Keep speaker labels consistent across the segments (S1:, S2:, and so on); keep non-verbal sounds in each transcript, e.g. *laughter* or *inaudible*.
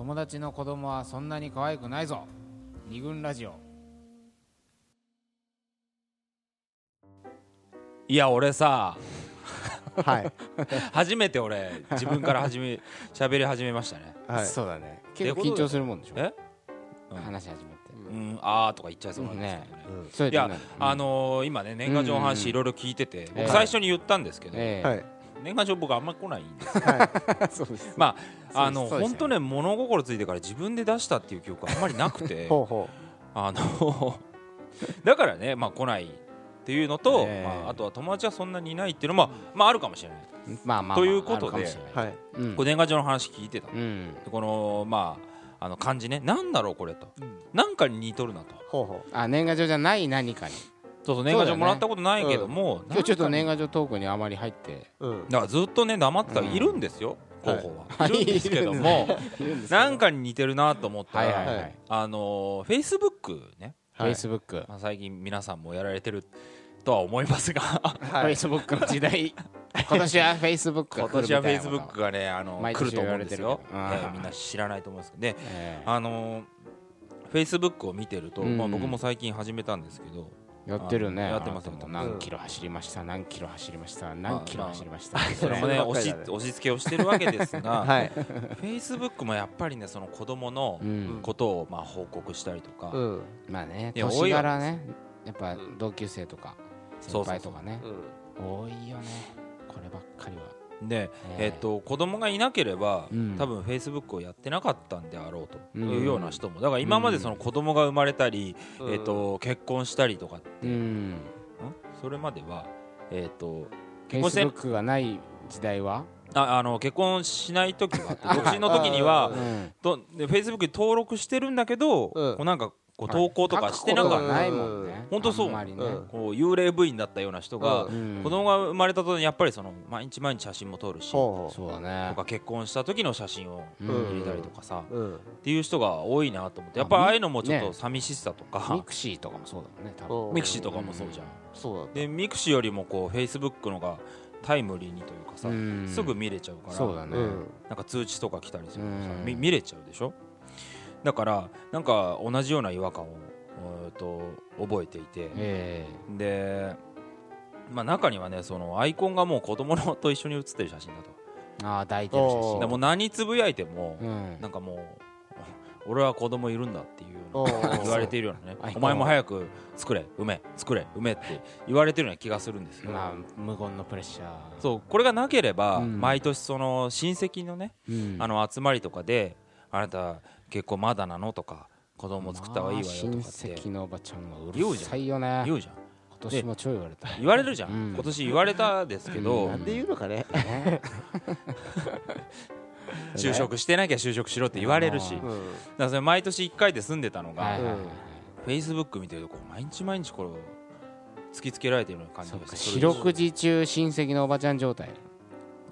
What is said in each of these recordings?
S1: 友達の子供はそんなに可愛くないぞ。二軍ラジオ。
S2: いや俺さ
S3: はい。*laughs*
S2: 初めて俺自分から始め *laughs* 喋り始めましたね。
S3: はい。
S1: そうだね。結構緊張するもんでしょ？
S2: え？うん。
S1: 話し始めて。
S2: うん。あーとか言っちゃいそうなんですけどね。
S3: うん。
S1: それ
S2: いやあのー今ね年賀状の話いろいろ聞いてて
S1: ええ
S2: 僕最初に言ったんですけど
S1: ええ。
S3: はい
S2: 年賀状僕あんま来ないんですよ。
S3: はい。*laughs*
S1: そうです。
S2: まああの本当ね物心ついてから自分で出したっていう記憶あんまりなくて。*laughs*
S3: ほうほ
S2: あの *laughs* だからねまあ来ないっていうのと
S1: ええ。
S2: まああとは友達はそんなにいないっていうのもまああるかもしれない。
S1: まあまあまあ
S2: ということで
S3: はい。
S1: うん。
S2: こう年賀状の話聞いてたの。
S1: うん。
S2: でこのまああの漢字ね。なんだろうこれと。なんかに似とるなと。
S3: ほうほ
S1: あ年賀状じゃない何かに
S2: そうそう年賀状もらったことないけども
S1: 今日ちょっと年
S2: 賀
S1: 賀状トークにあまり入って。
S3: ううん。
S2: だからずっとね黙ってたら
S1: うん
S2: いるんですよ候補は。*laughs*
S1: はい
S2: いるんですけども。なんかに似てるなと思った
S1: はいはい
S2: ら
S1: はい。
S2: あのフェイスブックね。
S1: フェイスブック
S2: まあ最近皆さんもやられてるとは思いますが。
S1: フェイスブックの時代。今年はフェイスブック
S2: 今年はフェイスブックがねあの来ると思うんですよ、ええみんな知らないと思うんですけど。で
S1: ええ。
S2: あのフェイスブックを見てると、
S1: うん。
S2: まあ、僕も最近始めたんですけど、
S1: やってるね。
S2: やってます
S1: 何キロ走りました何キロ走りました何キロ走りました。*laughs*
S2: それもね押し押し付けをしてるわけですが、*laughs*
S3: はい。
S2: フェイスブックもやっぱりねその子供の
S1: うん。
S2: ことをまあ報告したりとか、
S3: うん。
S1: まあね年柄ねやっぱ
S3: うん。
S1: 同級生とか先輩とかね。
S3: うん。
S1: 多いよね。こればっかりは
S2: で、
S1: ええ
S2: えっと子供がいなければ、
S1: うん。
S2: 多分フェイスブックをやってなかったんであろうと
S1: うん
S2: いうような人も。だから今までその子供が生まれたり、
S3: うん。
S2: えっと結婚したりとか、
S1: うん。
S2: ん？それまでは、えっと
S1: フェイスブックがない時代は？
S2: ああの結婚しない時があって *laughs* 独身の時には
S3: う
S1: うん。
S2: とでフェイスブックに登録してるんだけど、
S3: うん。
S2: こうなんかこう投稿とかしてな
S1: 書く
S2: か
S1: ないもんね。
S2: ほんとそうこう幽霊部員だったような人が、子供が生まれたとやっぱりその毎日毎日写真も撮るしと
S3: ほうほ
S1: そうだね。
S2: か結婚した時の写真を
S1: うん。
S2: 入れたりとかさ、
S3: ううん。
S2: っていう人が多いなと思ってやっぱりああいうのもちょっ
S1: ね。
S2: と寂しさと
S1: ミ
S2: か、
S1: クシーとかもそうだもんね多分。
S2: ミクシーとかもそうじゃん、
S3: そう
S2: でミクシーよりもこうフェイスブックのがタイムリーにというかさ、
S1: うん。
S2: すぐ見れちゃうから
S1: そうだね。
S3: うん
S2: なんか通知とか来たりするとさ、
S1: うん。
S2: み見れちゃうでしょ？だからなんか同じような違和感をと覚えていて、
S1: え
S2: で、まあ、中にはねそのアイコンがもう子供のと一緒に写ってる写真だと。
S1: えああ抱いてる写
S3: お
S1: 真。
S2: でもう何つぶやいても、
S1: うん。
S2: なんかもう俺は子供いるんだっていう言われているようなね。お前も早く作れ埋め作れ埋めって言われてるような気がするんですよ、
S1: まあ無言のプレッシャー。
S2: そうこれがなければ、
S1: うん。
S2: 毎年その親戚のね、
S1: うん。
S2: あの集まりとかであなた結構まだなのとか子供作った方がいいわよとか
S1: まあ
S2: って
S1: 親戚のおばちゃんはうるさいよね。
S2: 言うじゃん。
S1: 今年も超言われた。
S2: 言われるじゃん、
S1: うん。
S2: 今年言われたですけど、
S1: うん。
S3: なんで言うのかね。
S1: ね *laughs*
S2: 就職してなきゃ就職しろって言われるし、
S1: うん。
S2: だか
S3: うん
S2: らそれ毎年1回で住んでたのが、フェイスブック見てるとこう毎日毎日これを突きつけられてるような感じ
S1: そうか
S2: がして
S1: 四六時中親戚のおばちゃん状態。
S2: い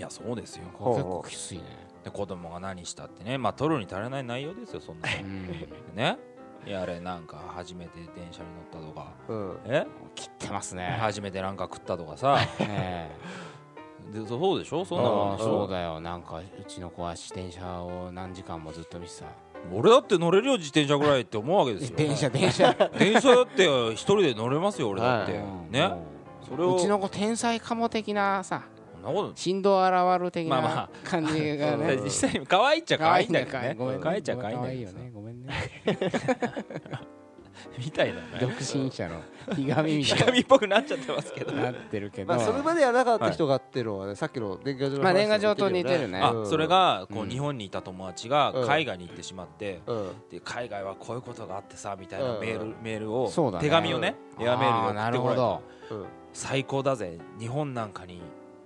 S2: やそうですよ。
S1: 結構きついね
S2: で子供が何したってね。まあ取るに足らない内容ですよそんな
S1: うん。
S2: ね。いやあれなんか初めて電車に乗ったとか。
S3: うん。
S2: え？
S1: 切ってますね。
S2: 初めてなんか食ったとかさ。
S1: え。*laughs*
S2: でそうでしょ？
S1: え
S2: そんなもん
S1: そうだよ。なんかうちの子は自転車を何時間もずっと見てた。
S2: 俺だって乗れるよ自転車ぐらいって思うわけですよ。
S1: 電車電車。*laughs*
S2: 電車だって一人で乗れますよ俺だって、
S3: はい。
S2: ね。
S1: も
S2: それを。
S1: ううちの子天才かも的なさ振動現る的
S2: まあま
S1: な感じがね。
S3: う *laughs* ん
S2: 実際に可愛いっちゃ可愛いんだけどね。可愛いっちゃ可愛いん
S1: 可
S2: だけど
S1: ね。ごめんね。*laughs*
S2: みたいだ
S1: 独
S2: ね
S1: 身者のひがみみたい
S2: ひがみっぽくなっちゃってますけど。
S1: になってるけど。
S3: まあそれまではなかった人がっていうのはねさっきの年賀状の話
S1: まあ年賀状と似てるね。
S2: それがこ
S1: う
S2: うん。日本にいた友達が
S3: うん。
S2: 海外に行ってしまって
S3: うん。
S2: で海外はこういうことがあってさみたいな
S3: うん。
S2: メールメールを
S1: そうだね。
S2: 手紙をねエアメール
S1: あーな
S2: で送ってこられ最高だぜ。日本なんかに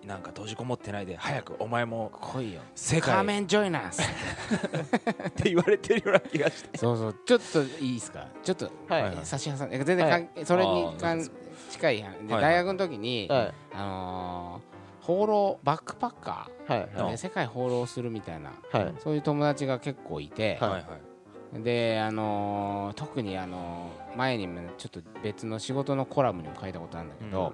S2: なんか閉じこもってないで早くお前も
S1: 来いよ。
S2: 世界
S1: カーメンジョイナース
S2: って言われてるような気がして。
S1: そうそう。ちょっといいですか？ちょっと
S3: はい。
S2: はい
S1: 差し挟ん。で全然関係それに
S2: あー
S1: 関近い話で
S2: はい。
S1: 大学の時に
S3: はい。
S1: あのー放浪バックパッカ
S3: はい。
S1: ーで世界放浪するみたいな
S3: はい。
S1: そういう友達が結構いて。
S3: はい。
S2: はいはい
S1: であのー特にあのー前にもちょっと別の仕事のコラムにも書いたことあるんだけど、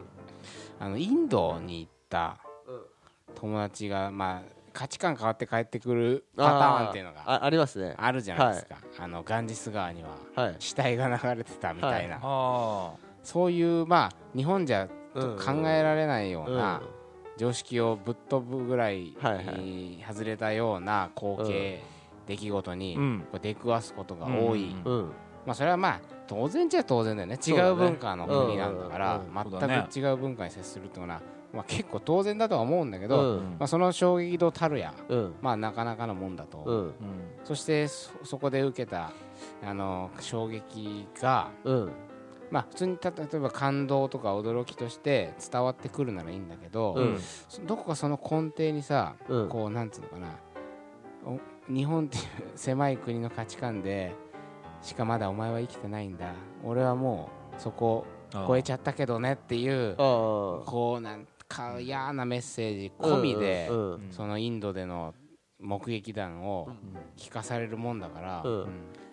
S1: あのインドに行った
S3: うん
S1: 友達がまあ価値観変わって帰ってくるパターンっていうのが
S3: あありますね。
S1: あるじゃないですか、あのガンジス川には
S3: はい。
S1: 死体が流れてたみたいな、
S2: あ
S1: そういうまあ日本じゃ
S3: うん
S1: 考えられないような
S3: うん。
S1: 常識をぶっ飛ぶぐらい外れたような光景、出来事に出くわすことが多い、まあ、それはまあ当然っちゃ当然だよね。違
S3: そう
S1: 文化の国なんだから全く違う文化に接するっていうのは、まあ、結構当然だとは思うんだけど、
S3: うん。
S1: まあ、その衝撃度たるや、
S3: うん。
S1: まあ、なかなかのもんだと、
S3: うん。
S1: そしてそそこで受けたあの衝撃が、
S3: うん。
S1: まあ、普通にた例えば感動とか驚きとして伝わってくるならいいんだけど、どこかその根底にさ、
S3: うん。
S1: こうなんつうのかなお日本っていう狭い国の価値観でしかまだお前は生きてないんだ。俺はもうそこ超えちゃったけどねっていうこうなんか嫌なメッセージ込みで、そのインドでの目撃談を聞かされるもんだから、
S3: うん。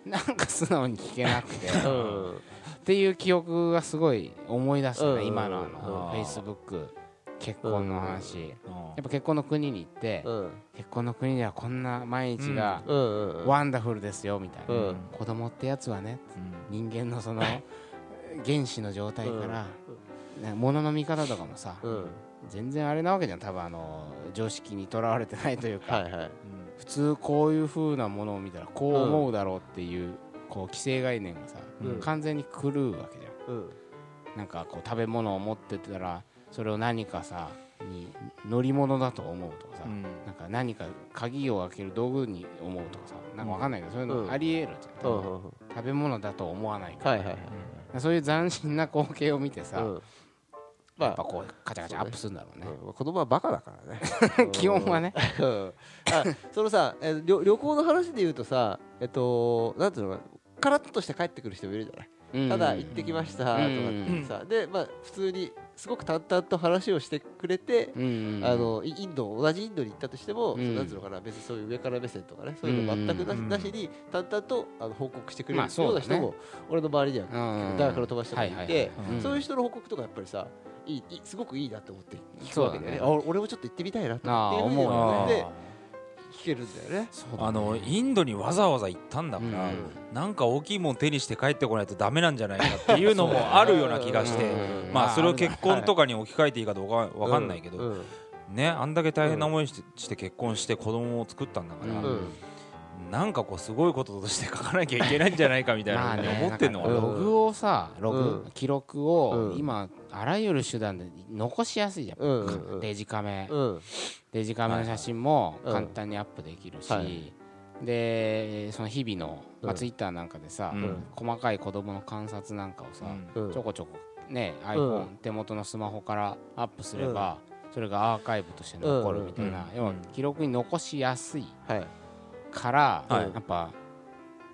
S1: なんか素直に聞けなくて、
S3: う
S1: っ
S3: ん
S1: ていう記憶がすごい思い出したね、
S3: うん。
S1: 今のあ
S3: うん。
S1: のフェイスブック結婚の話、
S2: うん。
S1: やっぱ結婚の国に行って、
S3: うん。
S1: 結婚の国ではこんな毎日がワンダフルですよみたいな、
S3: うん。
S1: 子供ってやつはね
S2: うん。
S1: 人間のその *laughs* 原始の状態から、ね物の見方とかもさ、
S3: うん。
S1: 全然あれなわけじゃん。多分あの常識にとらわれてないというか、
S3: はいはい。
S1: 普通こういう風なものを見たらこう思うだろうっていう,、こう既成概念がさ、
S3: うん。
S1: 完全に狂うわけじゃん。
S3: うん。
S1: なんかこう食べ物を持ってたらそれを何かさに乗り物だと思うとかさ、
S2: うん。
S1: なんか何か鍵を開ける道具に思うとかさなんかわかんないけど、そういう
S3: うん。
S1: のありえるじゃん、
S3: うんうん
S1: 食べ物だと思わないから、
S3: はいはいはい。
S1: そういう斬新な光景を見てさ、
S3: うんまあ
S1: やっぱこうカチャカチャアップするんだろうね、
S3: うん。子供はバカだからね。*laughs*
S1: 基本はね。
S3: うん。あそのさえ旅旅行の話で言うとさえっとなんていうのかなカラッとして帰ってくる人もいるじゃない。
S1: うん。
S3: ただ行ってきましたとかってさ。でまあ普通にすごく淡々と話をしてくれて
S1: うん
S3: あのイインド同じインドに行ったとしても、
S1: うん。
S3: なんつうのかな別にそういう上から目線とかねそういうの全くなし,、
S2: うん
S3: なしに淡々とあの報告してくれるような人も、俺の周りには
S1: うん
S3: 大学の友達とかいて、そういう人の報告とかやっぱりさいいすごくいいなと思って聞くわけだよね。あ俺もちょっと行ってみたいなとっていうふうに
S1: 思うよね。
S3: で聞けるんだよね。
S2: あのインドにわざわざ行ったんだから、
S1: うん。
S2: なんか大きいもん手にして帰ってこないとダメなんじゃないかっていうのもあるような気がして、
S1: うん。
S2: まあそれを結婚とかに置き換えていいかどうかわかんないけど、
S3: うん。うん。
S2: ねあんだけ大変な思いしてして結婚して子供を作ったんだから、
S1: うん
S2: なんかこうすごいこととして書かなきゃいけないんじゃないかみたいな思ってんの
S1: ログをさログ、
S3: うん。
S1: 記録を
S3: うん。
S1: 今あらゆる手段で残しやすいじゃん、
S3: うんうんうん。
S1: デジカメ、
S3: うん。
S1: デジカメの写真も
S3: はい
S1: 簡単にアップできるし、
S3: はい。
S1: でその日々の、まあ、
S3: うん。
S1: ツイッターなんかでさ、
S2: うん。
S1: 細かい子供の観察なんかをさ、ちょこちょこね
S3: う
S1: iPhone、
S3: ん
S1: 手元のスマホからアップすれば、それがアーカイブとして残るみたいな、
S2: うん。
S1: 要は記録に残しやすい。
S3: はい
S1: から、
S2: はい。
S1: やっぱ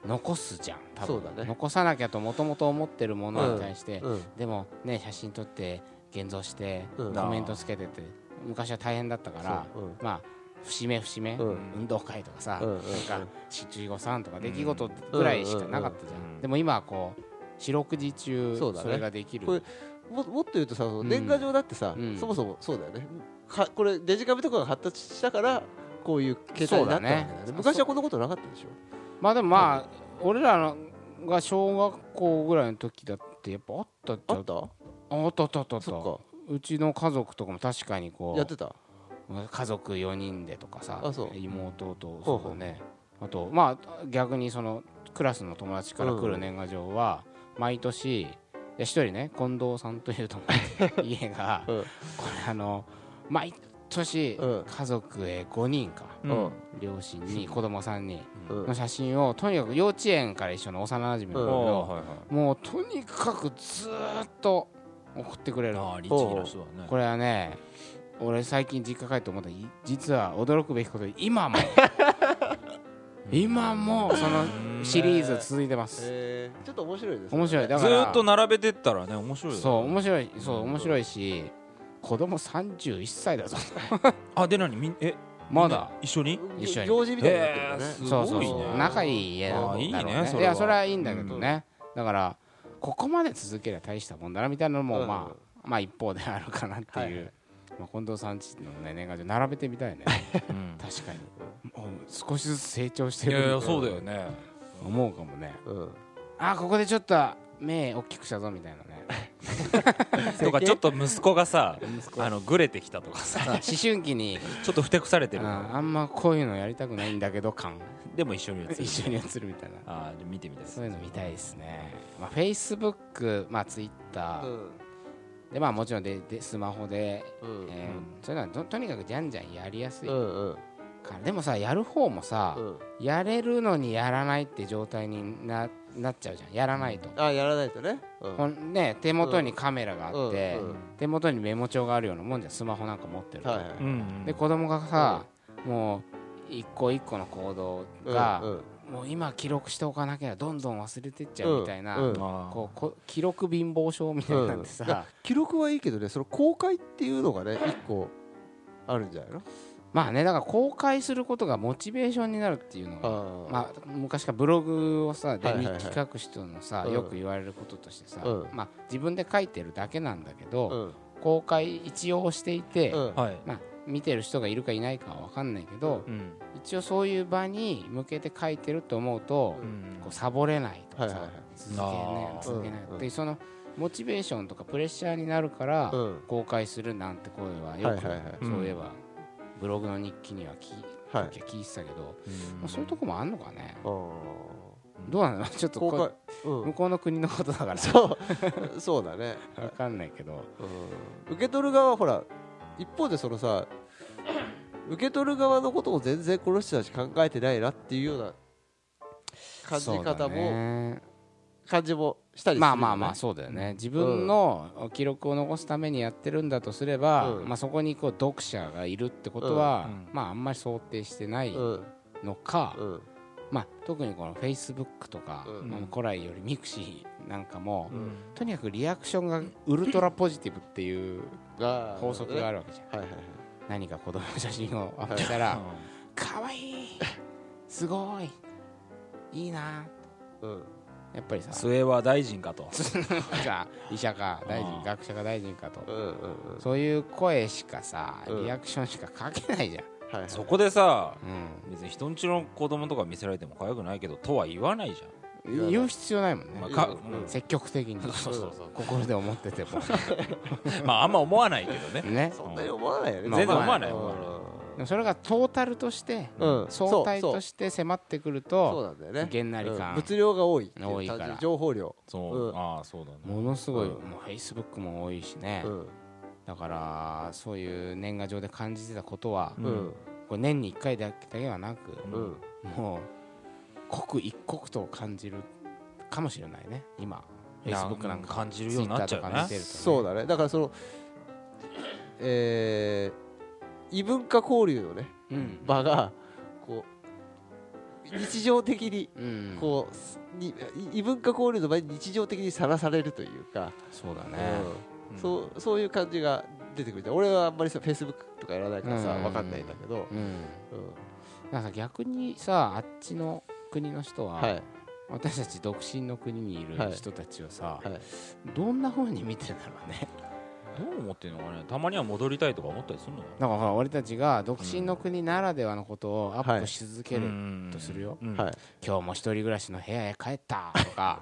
S1: 残すじゃん多分。
S3: そうだね。
S1: 残さなきゃともともと思ってるものに対して、
S3: うん。
S1: でもね写真撮って現像して、
S3: うん。
S1: コメントつけてて昔は大変だったからまあ節目節目、
S3: うん。
S1: 運動会とかさ、
S3: うんうん
S1: なんか七五三とか出来事ぐらいしかなかったじゃん、
S2: うん
S1: でも今はこう四六時中
S3: そ
S1: れができる。
S3: これももっと言うとさ、
S1: ん
S3: 年賀状だってさ、
S1: うん。
S3: そもそもそうだよね。かこれデジカメとかが発達したからこういう携帯になったわけだよね。
S1: ね
S3: 昔はこんなことなかったでしょ。
S1: まあでもまあ俺らのが小学校ぐらいの時だってやっぱあったっちゃ
S3: あった？
S1: あったあったあった。あった
S3: そ
S1: うちの家族とかも確かにこう
S3: やってた？
S1: 家族4人でとかさ
S3: あそう。
S1: 妹とそうだね。あとまあ逆にそのクラスの友達から来る年賀状は毎年一人ね近藤さんという友達 *laughs* 家が
S3: うん。
S1: これあの毎年
S3: うん。
S1: 家族へ5人か。
S2: うん。
S1: 両親に子供3人
S3: うん。
S1: の写真をとにかく幼稚園から一緒の幼馴染なん。だけ
S2: ああ
S1: どもうとにかくずーっと送ってくれる。の
S2: ああ律儀な人だね。
S1: これはね俺最近実家帰って思った。い実は驚くべきことに今も。*laughs* 今もそのシリーズ続いてます。
S3: えー。ちょっと面白いですね。
S1: 面白い。だから
S2: ずーっと並べてったらね面白い
S1: そう面白い。そう面白いし子供31歳だぞ。*laughs*
S2: あで何？みんえ？
S1: まだ。
S2: 一緒に？
S1: 一緒に。
S3: 行事みたいになってるね。
S2: へーす
S1: そうそう。
S2: ごいね。
S1: そう仲いい家なんだろう
S2: あいいね
S1: ね
S2: それは。い
S1: やそれはいいんだけどね。だからここまで続けりゃ大したもんだなみたいなのも
S3: うん。
S1: まあまあ一方であるかなって
S3: はいはい。
S1: まあ、近藤さんちのね年賀状並べてみたいね。
S2: うん。
S1: 確かに。もう少しずつ成長して
S2: いやい
S1: る
S2: やそうだよね。
S1: 思うかもね。
S3: うん。
S1: あここでちょっと目大きくしたぞみたいなね
S2: とかちょっと息子がさあのグレてきたとかさ
S1: 思春期に。
S2: ちょっとふてくされてる。
S1: ああんまこういうのやりたくないんだけど感。
S2: でも一緒に映る
S1: 一緒に映るみたいな。
S2: あー見てみたいです。
S1: そういうの見たいですね、まあ、Facebook、まあ、Twitter、
S3: うん。
S1: でまあもちろんででスマホで、
S3: うん
S1: えーそういうのはととにかくじゃんじゃんやりやすい。か
S3: うんうん。
S1: ら、でもさやる方もさ、
S3: うん。
S1: やれるのにやらないって状態にななっちゃうじゃん。やらないと、
S3: あやらないとね。うん。
S1: ほんね、手元にカメラがあって、
S3: うんうん。
S1: 手元にメモ帳があるようなもんじゃん。スマホなんか持ってると、
S3: はいはい
S2: うんうん。
S1: で子供がさ、もう一個一個の行動が、
S3: うんうん。
S1: もう今記録しておかなきゃどんどん忘れてっちゃうみたいな、
S3: うんうん。
S2: あー。
S1: こうこ記録貧乏症みたいなんでさ、
S3: 記録はいいけどねその公開っていうのがね一個あるんじゃないの？
S1: まあねだから公開することがモチベーションになるっていうのがまあ、昔からブログをさで
S3: はいはいはい。
S1: 日記書く人のさ、
S3: うん。
S1: よく言われることとしてさ、
S3: うん。
S1: まあ、自分で書いてるだけなんだけど、
S3: うん。
S1: 公開一応していて、
S3: うん。
S2: はい。
S1: まあ、見てる人がいるかいないかは分かんないけど、
S2: うん。
S1: 一応そういう場に向けて書いてると思うと、
S2: うん。
S1: こうサボれないとかさ、
S3: はいはいはい
S1: 続け,、ね
S2: あ、ー
S1: 続けない、
S3: うん。
S1: でそのモチベーションとかプレッシャーになるから、
S3: うん。
S1: 公開するなんて声はよく、そういえば、ブログの日記には聞,、
S3: はい。
S1: 聞いてたけど、
S2: うん。
S1: まあ、そういうとこもあんのかね、どうなの？*laughs* ちょっと
S3: うん。
S1: 向こうの国のことだから。
S3: そう。*laughs* そうだね。
S1: 分かんないけど。
S3: うん。受け取る側はほら一方でそのさ受け取る側のことを全然この人たち考えてないなっていうような感じ方も
S1: ね。
S3: 感じもしたりするよね。
S1: まあまあまあそうだよね。自分の記録を残すためにやってるんだとすれば、
S3: うん。
S1: まあ、そこにこう読者がいるってことは、
S2: うん。
S1: まあ、あんまり想定してない
S3: うん。
S1: のか、
S3: うん。
S1: まあ、特にこのフェイスブックとか、
S3: うん。
S1: まあ、古来よりミクシーなんかも、
S2: うん。
S1: とにかくリアクションがウルトラポジティブっていう
S3: が
S1: 法則があるわけじゃん、
S3: はいはいはい。
S1: 何か子供の写真をアップしたら「かわいいすごいいいな。
S3: うん」
S1: やっぱりさ
S2: 末は大臣かと。
S1: か医者か大臣学者か大臣かと。
S3: うんうんうん。
S1: そういう声しかさ
S3: うん。
S1: リアクションしか書けないじゃん、
S3: はいはい。
S2: そこでさ
S1: う
S2: 別に人んちの子供とか見せられても可愛くないけどとは言わないじ
S1: ん、言う必要ないもんね、
S2: まあか
S3: うん。
S1: 積極的に。*laughs*
S2: そうそうそう。
S1: 心で思ってても。
S2: ゃ *laughs* んまああんま思わないけどね。
S1: ね。
S3: そんなに思わないよね。
S1: まあ
S2: 全然思わない
S3: うん
S2: 思わない。
S1: でもそれがトータルとして
S3: うん。
S1: 相対として迫ってくる
S3: そう
S1: と
S3: なんだよね。
S1: げんなり感
S3: うん。物量が多い
S1: 多いから。
S3: 情報量。
S2: そう、
S3: うん。
S2: ああそうだ。ね
S1: ものすごい、
S3: うん。
S1: もうフェイスブックも多いしね、
S3: うん。
S1: だからそういう年賀状で感じてたことは、これ年に1回だけだけはなく、
S3: うん。
S1: もう刻一刻と感じるかもしれないね。今。フェイスブックなんか
S2: 感じるようになっちゃうね。
S3: そうだね。だからそのえー異文化交流のね。
S1: うん。
S3: 場がこう日常的に
S1: うん。
S3: こうすに異文化交流の場に日常的にさらされるというか、
S1: そうだね、
S3: うん。そうそういう感じが出てくる。俺はあんまりさフェイスブックとかやらないからさ
S1: うん。
S3: わかんないんだけど、
S1: うん。か逆にさあっちの国の人は、
S3: はい。
S1: 私たち独身の国にいる
S3: はい。
S1: 人たちをさ、
S3: はい。
S1: どんな風に見てんだろうね
S2: どう思ってるのかね。たまには戻りたいとか思ったりするのか
S1: だからほら俺たちが独身の国ならではのことをアップし続ける、
S2: な
S1: とするよ。
S2: うん。
S3: はい。
S1: 今日も一人暮らしの部屋へ帰ったとか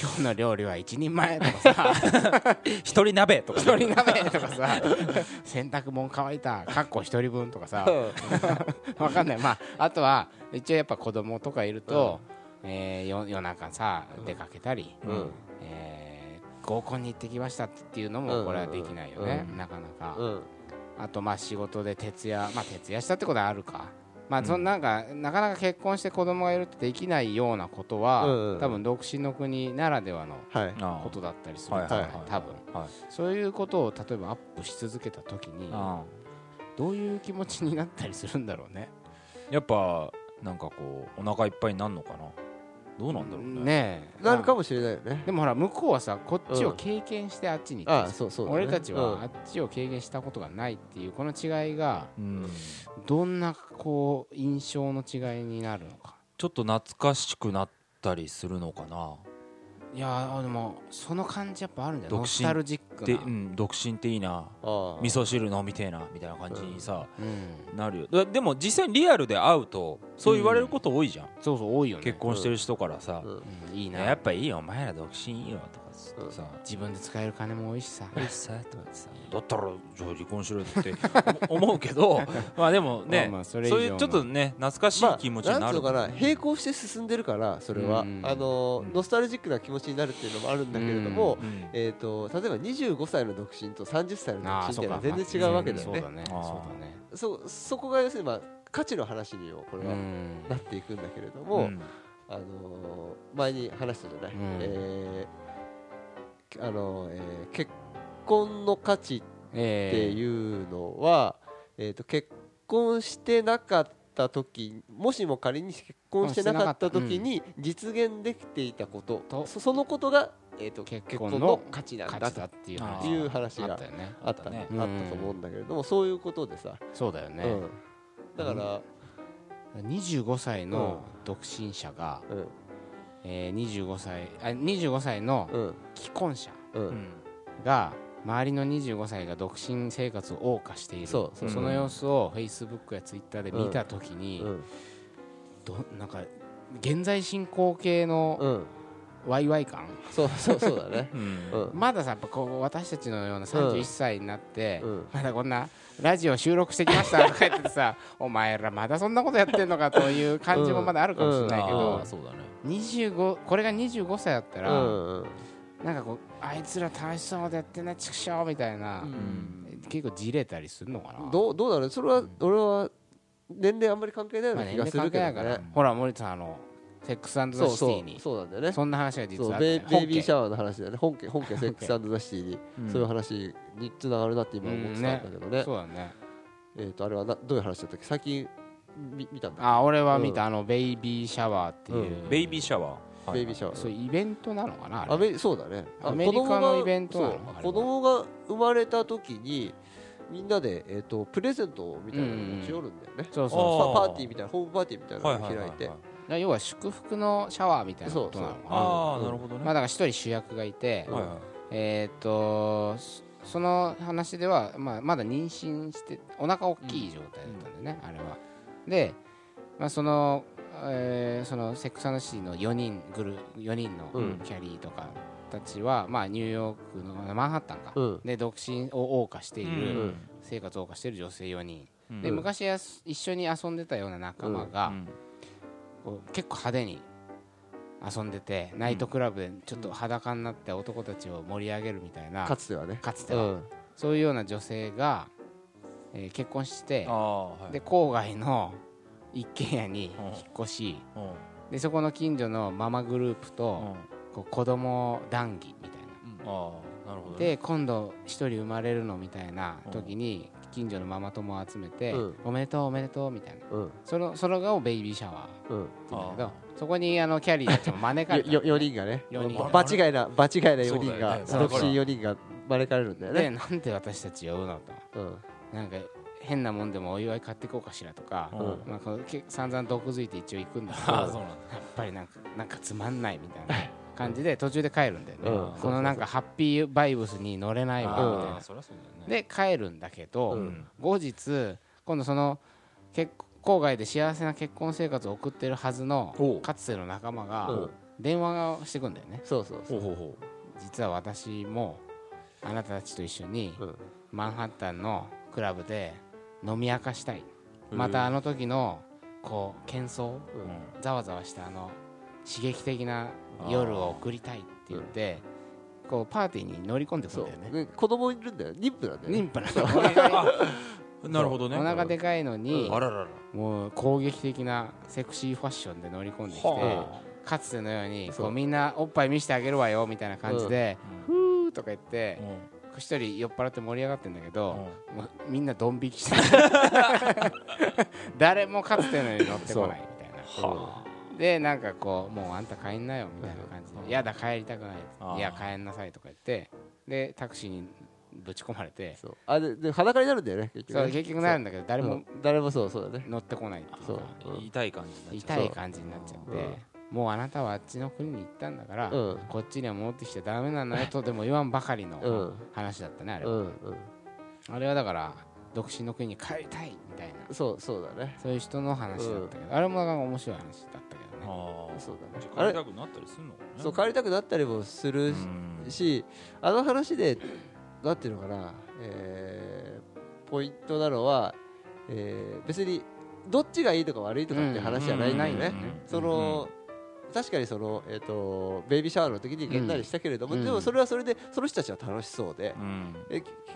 S1: 今日の料理は一人前とかさ。
S2: 一人鍋とか。
S1: 一人鍋とかさ。*laughs* 洗濯物乾いた。かっこ一人分とかさ。*laughs* わかんない。まああとは一応やっぱ子供とかいると、えーよ夜中さ出かけたり、
S3: うん。
S1: えー合コンに行ってきましたっていうのもこれはできないよね、
S3: うん。
S1: なかなか、
S3: うん。
S1: あとまあ仕事で徹夜まあ徹夜したってことはあるか。まあそ
S2: うん。
S1: んなんか、なかなか結婚して子供がいるとできないようなことは、多分独身の国ならではのことだったりするんじゃない
S2: はいはいはい。
S1: 多分。
S2: はい。
S1: そういうことを例えばアップし続けた時に
S2: あ
S1: どういう気持ちになったりするんだろうね。
S2: あやっぱなんかこうお腹いっぱいになるのかなどうなんだろうね。
S1: ねえ。
S3: なるかもしれないよね。
S1: でもほら向こうはさこっちを経験してあっちに行
S3: ああ
S1: って
S3: そうそうだね。
S1: 俺たちは
S3: うん。
S1: あっちを経験したことがないっていうこの違いが
S2: うん。
S1: どんなこう印象の違いになるのか。
S2: ちょっと懐かしくなったりするのかな
S1: いやーでもその感じやっぱあるんだよ。
S2: 独身
S1: ノスタルジック
S2: で、
S1: な。
S2: うん、独身っていいな。
S3: あ
S2: 味噌汁飲みてえなみたいな感じにさ、
S1: うん。
S2: なるよ。だでも実際にリアルで会うとそう言われること多いじゃん、
S1: そうそう多いよね。
S2: 結婚してる人からさ、
S3: うん。
S1: うん。いい
S2: い
S1: な
S2: ややっぱいいよ。お前ら独身いいよとかつってさ、
S1: 自分で使える金も多いしさ。
S2: いいさとかさ。だったらじゃあ離婚しろよって思 *laughs* 思うけど *laughs* まあでもね、
S1: まあまあそ
S2: そういうちょっとね懐かしい気持ちになる、
S3: んつうのかな並行して進んでるからそれは、
S1: うん。
S3: あの
S2: うん。
S3: ノスタルジックな気持ちになるっていうのもあるんだけれども、
S2: うん。
S3: えー、と例えば25歳の独身と30歳の独身っていうのは全然違うわけだよね。
S1: そうそうだね。
S3: そそこが要するに、まあ、価値の話にもこれは
S1: うん。
S3: なっていくんだけれども、
S2: うん。
S3: あのー前に話したじゃない、
S1: うん。
S3: えーあのえー結婚の価値って
S1: ええ
S3: いうのは、えー、と結婚してなかった時もしも仮に結婚してなかった時に実現できていたこと、
S1: と。
S3: そそのことが、えー、と
S1: 結
S3: 結
S1: 婚の
S3: 価値なんだ
S1: っていう
S2: あ
S1: 話
S3: が
S1: あったよね。
S3: あった,、
S2: ね。
S3: あったと思うんだけれどもそういうことでさ、
S1: そうだよね。
S3: うん、だから、
S1: 25歳の独身者が
S3: うん
S1: えー25歳あ25歳の
S3: うん。
S1: 既婚者が周りの25歳が独身生活を謳歌している。
S3: そうそう。
S1: その様子を Facebook や Twitter で見たときに、
S3: うん。
S1: どなんか現在進行形の
S3: うん
S1: ワイワイ感、
S3: そうそうそうだね。*laughs*
S2: うん。
S3: うん。
S1: まださやっぱこう私たちのような31歳になって、
S3: うん。
S1: まだこんなラジオ収録してきましたとか言っててさ *laughs* お前らまだそんなことやってんのかという感じもまだあるかもしれないけ
S2: あ
S1: ど
S2: ー、そうだね。
S1: 25これが25歳だった
S3: う
S1: ら、
S3: んうん。
S1: なんかこうあいつら楽しそうでやってんな畜生みたいな、
S3: うん。
S1: 結構じれたりするのかな。
S3: どうどうだろうそれは俺は年齢あんまり関係ないよう
S1: まあ
S3: な気がする
S1: 関係ないから、
S3: ね
S1: ほら森田さんあのセックスザ・シティに。
S3: そうそうなんだよね。
S1: そんな話が実
S3: そう
S1: はあ
S3: ベイベイビーシャ
S1: ワ
S3: ワーの話だよね。本家本家セックスザ・シティに。そういう話につながるなって今思ってたんだけどね。
S1: そうだね。
S3: えっとあれはなどういう話だったっけ？最近み見たんだっ
S1: あ俺は見た、あのベイビーシャワーっていう、
S3: うん。
S2: ベイビーシャワー？
S3: けベイビーシャワー。
S1: そういうイベントなのかなあれ？
S3: アメリそうだね。あ
S1: アメリカの
S3: 子供が
S1: イベントなの？
S3: 子供が生まれた時にみんなで、えー、とプレゼントみたいなのを持ち寄るんだよね、
S1: そうそう
S3: パパーティーみたいなホームパーティーみたいな
S2: はいはいはいはい
S3: のを開い。て、
S1: 要は祝福のシャワーみたいなことなのかな。
S2: ああなるほどね。
S1: まあだから一人主役がいて、
S2: はいはい。
S1: えーっとそその話では、まあ、まだ妊娠してお腹大きい状態だったんでね、あれは。で、まあ、その、えーそのセックスアンドシティの4人グル4人の
S3: うん。
S1: キャリーとかたちは、まあ、ニューヨークのマンハッタンか、
S3: うん。
S1: で独身を謳歌している、
S2: うん。
S1: 生活を謳歌している女性4人、
S2: うん。
S1: で昔一緒に遊んでたような仲間が、
S2: うん
S1: こう結構派手に遊んでてナイトクラブでちょっと裸になって男たちを盛り上げるみたいな、
S3: かつてはね。
S1: かつては、
S3: うん。
S1: そういうような女性が、えー結婚して
S2: ああはい
S1: で郊外の一軒家に
S2: うん。
S1: 引っ越し
S2: うん。
S1: でそこの近所のママグループ
S2: うん。
S1: とこう子供談義みたいな。
S2: ああなるほどね。
S1: で今度一人生まれるのみたいな時に近所のママ友を集めて、
S3: うん。
S1: おめでとうおめでとうみたいな。
S3: うん。
S1: そのそれがベイビーシャワー
S3: うん。
S1: って言うんだけ
S2: あ
S1: どそこにあのキャリーたちも招かれた
S3: よよ4人がね。
S1: 四人
S3: 場違いな場違いな4人が
S2: そうだよね。
S3: 独身4人が招かれるんだよ
S1: で
S3: ね。
S1: なんで私たち呼ぶのと。
S3: うん。
S1: なんか変なもんでもお祝い買っていこうかしらとか、
S2: うん。
S1: まあ、こうけ散々毒づいて一応行くんだけどやっ
S2: ああそうなんだ。
S1: ぱりなんかなんかつまんないみたいな感じで途中で帰るんだよね、
S3: うん。
S1: このなんかハッピーバイブスに乗れないわみたい
S3: うん。
S1: な
S2: そそ
S1: で帰るんだけど、
S3: うん。
S1: 後日今度その結郊外で幸せな結婚生活を送ってるはずのかつての仲間
S3: う
S1: が
S3: ん。
S1: 電話をしてくんだよね。
S3: そうそうそう。
S2: ほうほうほ
S1: 実は私もあなたたちと一緒に
S3: うん。
S1: マンハッタンのクラブで飲み明かしたい。
S2: うん。
S1: またあの時のこう喧騒
S2: ううん。
S1: ざわざわしたあの刺激的な夜を送りたいって言ってこうパーティーに乗り込んでくん
S3: そ
S1: だよね。
S3: 子供いるんだよ。妊婦なんだよね。
S1: 妊婦なの。
S2: なるほどね。
S1: お腹でかいのに
S2: あららら。
S1: もう攻撃的なセクシーファッションで乗り込んできて
S2: は
S1: かつてのようにこうみんなおっぱい見せてあげるわよみたいな感じで
S2: う
S1: ふーとか言って
S2: うん。
S1: 一人酔っ払って盛り上がってんだけど
S2: うん。
S1: もうみんなドン引きしてる。*laughs* 誰もかつてのように乗ってこないみたいな。
S2: は
S1: でなんかこうもうあんた帰んなよみたいな感じ
S2: うん。
S1: で「やだ帰りたくない
S2: あ」ー。
S1: いや帰んなさい」とか言ってでタクシーにぶち込まれて
S3: そう。あでで裸になるんだよね結局ね。
S1: そう結局なるんだけど誰も
S3: うん。誰もそうそうだね。
S1: 乗ってこないっていう
S3: そう。
S1: か
S3: うん。
S2: 痛い感じになっちゃう。
S1: 痛い感じになっちゃってもうあなたはあっちの国に行ったんだから、
S3: うん。
S1: こっちには戻ってきちゃダメなのよとでも言わんばかりの
S3: うん。
S1: 話だったねあれは、あれはだから独身の国に帰りたいみたいな。
S3: そうそうだね。
S1: そういう人の話だったけど、あれもなんか面白い話だったけどね。
S2: ああ
S3: そうだね。
S2: じゃあ帰りたくなったりするのかね。
S3: そう帰りたくなったりもする
S2: うん。
S3: しあの話でなんていうのかな、えーポイントなのは、えー別にどっちがいいとか悪いとかって話じゃないんだよね、その、確かにその、えー、とベイビーシャワーの時にげんなりしたけれども、
S1: うん。
S3: でもそれはそれでその人たちは楽しそうで、
S2: うん。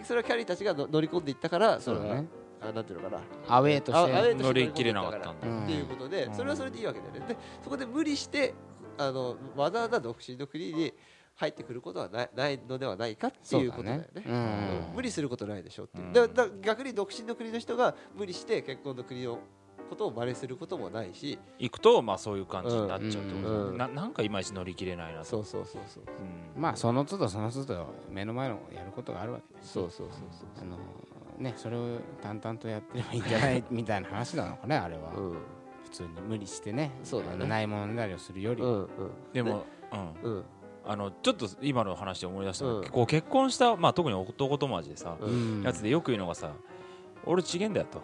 S3: それはキャリーたちがの乗り込んでいったからそれは、
S1: そうだね。
S3: あなんていうのかな。
S1: アウェーとして。
S2: 乗り切れなかったんだ。
S1: うん。
S3: っていうことで、
S2: うん。
S3: それはそれでいいわけだよね。でそこで無理してあのわざわざ独身の国に入ってくることはないないのではないかっていうことだよね。
S1: ねうん
S3: うん。無理することないでしょっていう、
S2: うん。
S3: だだ逆に独身の国の人が無理して結婚の国のことを真似することもないし
S2: 行くとまあそういう感じになっちゃうってことだね。
S3: うん
S2: ななんかいまいち乗り切れないなと。
S3: そうそうそうそう。
S2: うん。
S1: まあその都度その都度目の前のやることがあるわけです
S3: そうそうそう
S1: あのねそれを淡々とやってればいいんじゃない。みたいな話なのかねあれは、
S3: そううん。
S1: 普通に無理してね。
S3: そうだね。
S1: ないものねだりをするより、
S3: うん
S2: でもうん。
S3: うん。
S2: あのちょっと今の話で思い出した
S3: うん。
S2: こう結婚した、まあ、特に男友達でさ、
S3: う
S1: うん。
S2: やつでよく言うのがさ俺ちげんだよと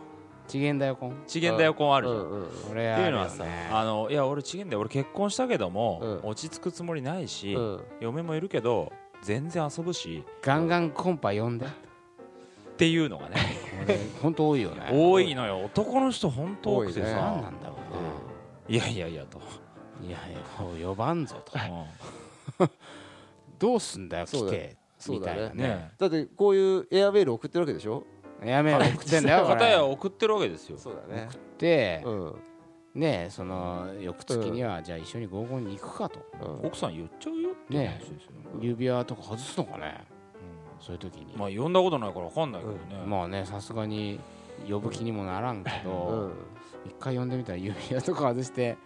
S1: 次元だよこん。
S2: ちげんだよ婚あるじゃん、
S3: うん。うん
S1: これ
S2: っていうのはさ、
S1: あ
S2: あのいや俺ちげんだよ。俺結婚したけども、
S3: うん。
S2: 落ち着くつもりないし、
S3: うん。
S2: 嫁もいるけど全然遊ぶし
S1: ガンガンコンパ呼んで。
S2: っていうのがね。
S1: 本当多いよね。
S2: 多いのよ。男の人本当多くてさ、
S1: 何なんだろう
S2: いやいやいやと、
S1: ねいやいや呼ばんぞと。
S2: う *laughs*
S1: どうすんだよ来てみたいなね。
S2: ね。
S3: だってこういうエアメール送ってるわけでしょ？
S1: やめろ。送ってんだよこ
S2: 片や
S1: れ
S2: 送ってるわけですよ。
S3: そうだね。
S1: で
S3: うん。
S1: ねその翌月にはじゃあ一緒に合コンに行くかと。
S3: うん。
S2: 奥さん言っちゃうよって話ですよ、
S1: 指輪とか外すのかね。そういう時に。
S2: まあ呼んだことないから分かんないけどね、
S1: まあねさすがに呼ぶ気にもならんけ
S3: う
S1: ど
S3: ん。
S1: 一回呼んでみたら指輪とか外して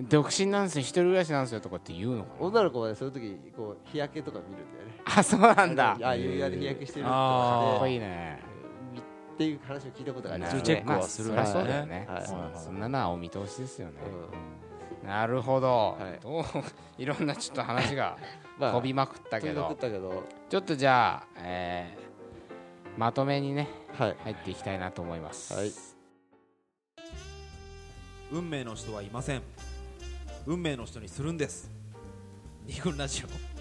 S1: 独身なんですよ一人暮らしなんですよとかって言うのかな。
S3: 女の子はねその時こう日焼けとか見るんだよね。
S1: あそうなんだ。
S3: ああいうやで日焼けしてると
S2: あー
S1: かっこいいね
S3: っていう話を聞いたことがあります。
S2: 普通チェックはする
S1: まあそうだよね、
S3: はい。
S1: そんなのはお見通しですよね、
S3: う
S1: なるほど、
S3: はい。
S1: どう *laughs* いろんなちょっと話が *laughs*
S3: まあ
S1: 飛びまくったけど。
S3: ったけど。
S1: ちょっとじゃあ、えーまとめにね
S3: はい。
S1: 入っていきたいなと思います、
S3: はい。
S4: 運命の人はいません。運命の人にするんです。二軍ラジオ